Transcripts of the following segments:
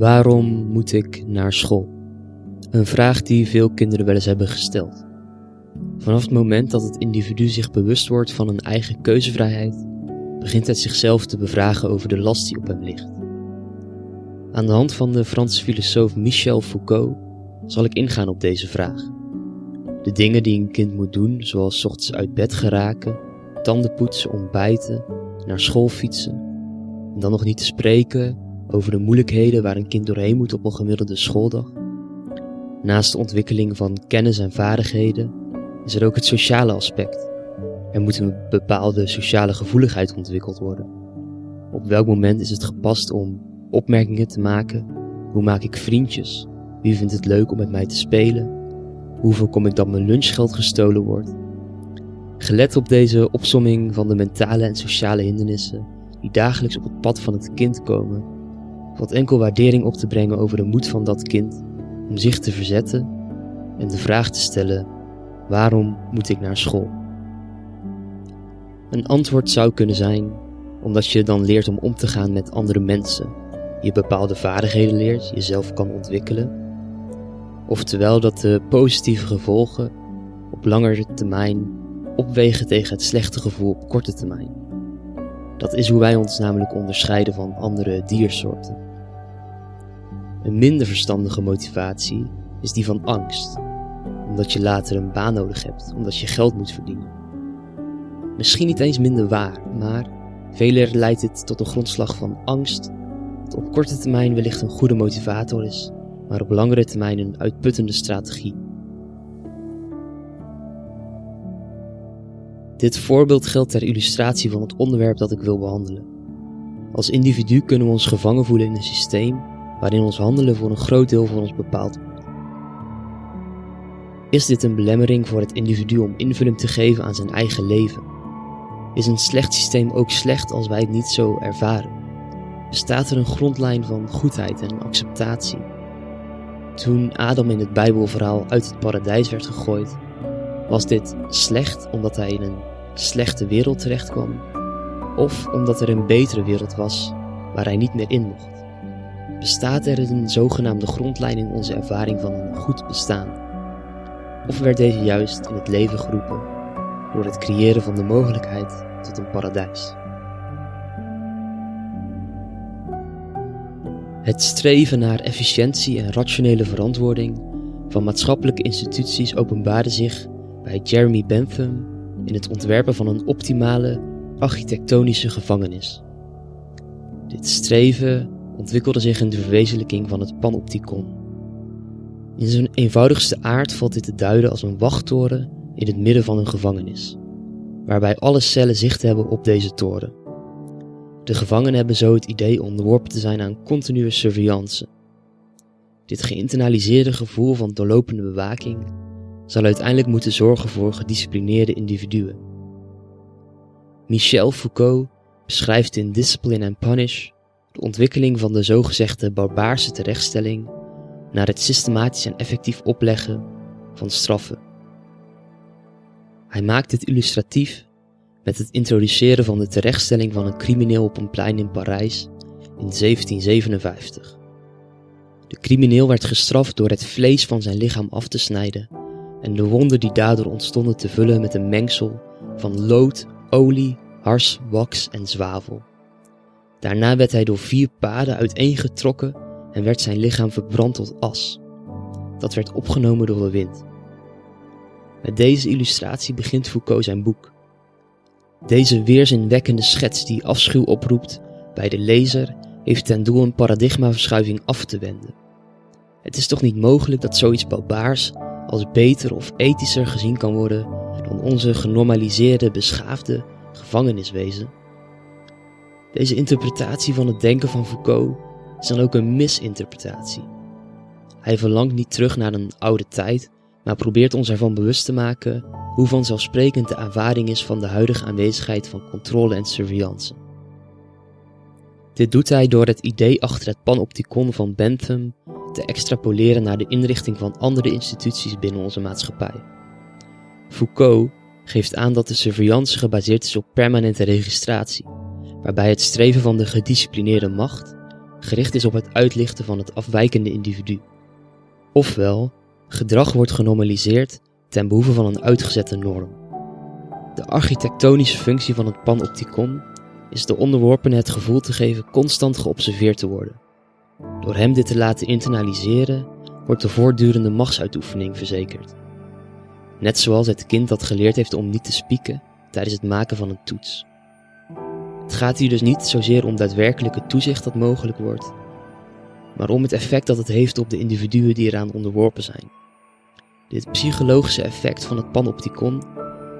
Waarom moet ik naar school? Een vraag die veel kinderen wel eens hebben gesteld. Vanaf het moment dat het individu zich bewust wordt van een eigen keuzevrijheid, begint hij zichzelf te bevragen over de last die op hem ligt. Aan de hand van de Franse filosoof Michel Foucault zal ik ingaan op deze vraag. De dingen die een kind moet doen, zoals ochtends uit bed geraken, tanden poetsen, ontbijten, naar school fietsen, en dan nog niet te spreken over de moeilijkheden waar een kind doorheen moet op een gemiddelde schooldag. Naast de ontwikkeling van kennis en vaardigheden is er ook het sociale aspect. Er moet een bepaalde sociale gevoeligheid ontwikkeld worden. Op welk moment is het gepast om opmerkingen te maken? Hoe maak ik vriendjes? Wie vindt het leuk om met mij te spelen? Hoe voorkom ik dat mijn lunchgeld gestolen wordt? Gelet op deze opsomming van de mentale en sociale hindernissen die dagelijks op het pad van het kind komen, valt enkel waardering op te brengen over de moed van dat kind om zich te verzetten en de vraag te stellen: waarom moet ik naar school? Een antwoord zou kunnen zijn omdat je dan leert om om te gaan met andere mensen, je bepaalde vaardigheden leert, jezelf kan ontwikkelen. Oftewel dat de positieve gevolgen op langere termijn opwegen tegen het slechte gevoel op korte termijn. Dat is hoe wij ons namelijk onderscheiden van andere diersoorten. Een minder verstandige motivatie is die van angst, omdat je later een baan nodig hebt, omdat je geld moet verdienen. Misschien niet eens minder waar, maar veler leidt dit tot een grondslag van angst, dat op korte termijn wellicht een goede motivator is, maar op langere termijn een uitputtende strategie. Dit voorbeeld geldt ter illustratie van het onderwerp dat ik wil behandelen. Als individu kunnen we ons gevangen voelen in een systeem waarin ons handelen voor een groot deel voor ons bepaald wordt. Is dit een belemmering voor het individu om invulling te geven aan zijn eigen leven? Is een slecht systeem ook slecht als wij het niet zo ervaren? Bestaat er een grondlijn van goedheid en acceptatie? Toen Adam in het Bijbelverhaal uit het paradijs werd gegooid, was dit slecht omdat hij in een slechte wereld terecht kwam? Of omdat er een betere wereld was waar hij niet meer in mocht? Bestaat er een zogenaamde grondlijn in onze ervaring van een goed bestaan? Of werd deze juist in het leven geroepen door het creëren van de mogelijkheid tot een paradijs? Het streven naar efficiëntie en rationele verantwoording van maatschappelijke instituties openbaarde zich bij Jeremy Bentham in het ontwerpen van een optimale architectonische gevangenis. Dit streven ontwikkelde zich de verwezenlijking van het panopticon. In zijn eenvoudigste aard valt dit te duiden als een wachttoren in het midden van een gevangenis, waarbij alle cellen zicht hebben op deze toren. De gevangenen hebben zo het idee onderworpen te zijn aan continue surveillance. Dit geïnternaliseerde gevoel van doorlopende bewaking zal uiteindelijk moeten zorgen voor gedisciplineerde individuen. Michel Foucault beschrijft in Discipline and Punish de ontwikkeling van de zogezegde barbaarse terechtstelling naar het systematisch en effectief opleggen van straffen. Hij maakt dit illustratief met het introduceren van de terechtstelling van een crimineel op een plein in Parijs in 1757. De crimineel werd gestraft door het vlees van zijn lichaam af te snijden en de wonden die daardoor ontstonden te vullen met een mengsel van lood, olie, hars, wax en zwavel. Daarna werd hij door vier paden uiteengetrokken en werd zijn lichaam verbrand tot as. Dat werd opgenomen door de wind. Met deze illustratie begint Foucault zijn boek. Deze weerzinwekkende schets die afschuw oproept bij de lezer heeft ten doel een paradigmaverschuiving af te wenden. Het is toch niet mogelijk dat zoiets barbaars als beter of ethischer gezien kan worden dan onze genormaliseerde, beschaafde gevangeniswezen? Deze interpretatie van het denken van Foucault is dan ook een misinterpretatie. Hij verlangt niet terug naar een oude tijd, maar probeert ons ervan bewust te maken hoe vanzelfsprekend de aanvaarding is van de huidige aanwezigheid van controle en surveillance. Dit doet hij door het idee achter het panopticon van Bentham te extrapoleren naar de inrichting van andere instituties binnen onze maatschappij. Foucault geeft aan dat de surveillance gebaseerd is op permanente registratie, waarbij het streven van de gedisciplineerde macht gericht is op het uitlichten van het afwijkende individu. Ofwel, gedrag wordt genormaliseerd ten behoeve van een uitgezette norm. De architectonische functie van het panopticon is de onderworpene het gevoel te geven constant geobserveerd te worden. Door hem dit te laten internaliseren, wordt de voortdurende machtsuitoefening verzekerd. Net zoals het kind dat geleerd heeft om niet te spieken tijdens het maken van een toets. Het gaat hier dus niet zozeer om daadwerkelijke toezicht dat mogelijk wordt, maar om het effect dat het heeft op de individuen die eraan onderworpen zijn. Dit psychologische effect van het panopticon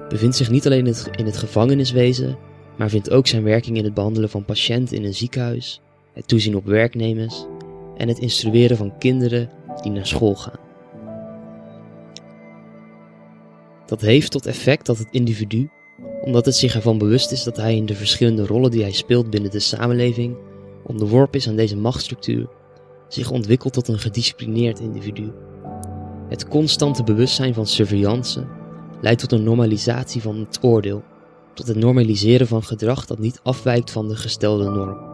bevindt zich niet alleen in het gevangeniswezen, maar vindt ook zijn werking in het behandelen van patiënten in een ziekenhuis, het toezien op werknemers en het instrueren van kinderen die naar school gaan. Dat heeft tot effect dat het individu, omdat het zich ervan bewust is dat hij in de verschillende rollen die hij speelt binnen de samenleving onderworpen is aan deze machtsstructuur, zich ontwikkelt tot een gedisciplineerd individu. Het constante bewustzijn van surveillance leidt tot een normalisatie van het oordeel, tot het normaliseren van gedrag dat niet afwijkt van de gestelde norm.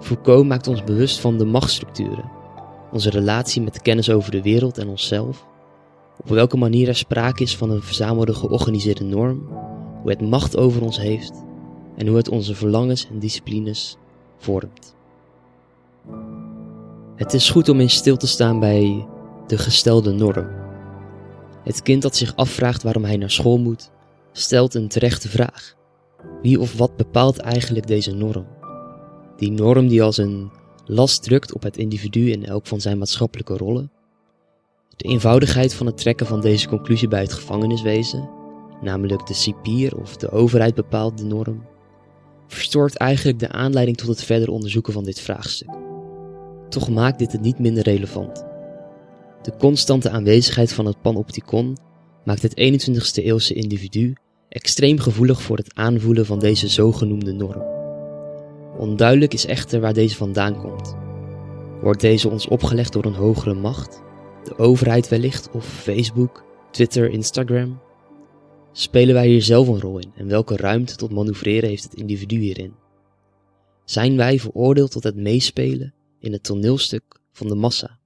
Foucault maakt ons bewust van de machtsstructuren, onze relatie met kennis over de wereld en onszelf, op welke manier er sprake is van een verzamelde georganiseerde norm, hoe het macht over ons heeft en hoe het onze verlangens en disciplines vormt. Het is goed om in stil te staan bij de gestelde norm. Het kind dat zich afvraagt waarom hij naar school moet, stelt een terechte vraag. Wie of wat bepaalt eigenlijk deze norm? Die norm die als een last drukt op het individu in elk van zijn maatschappelijke rollen. De eenvoudigheid van het trekken van deze conclusie bij het gevangeniswezen, namelijk de cipier of de overheid bepaalt de norm, verstoort eigenlijk de aanleiding tot het verder onderzoeken van dit vraagstuk. Toch maakt dit het niet minder relevant. De constante aanwezigheid van het panopticon maakt het 21ste eeuwse individu extreem gevoelig voor het aanvoelen van deze zogenoemde norm. Onduidelijk is echter waar deze vandaan komt. Wordt deze ons opgelegd door een hogere macht? De overheid wellicht of Facebook, Twitter, Instagram? Spelen wij hier zelf een rol in en welke ruimte tot manoeuvreren heeft het individu hierin? Zijn wij veroordeeld tot het meespelen in het toneelstuk van de massa?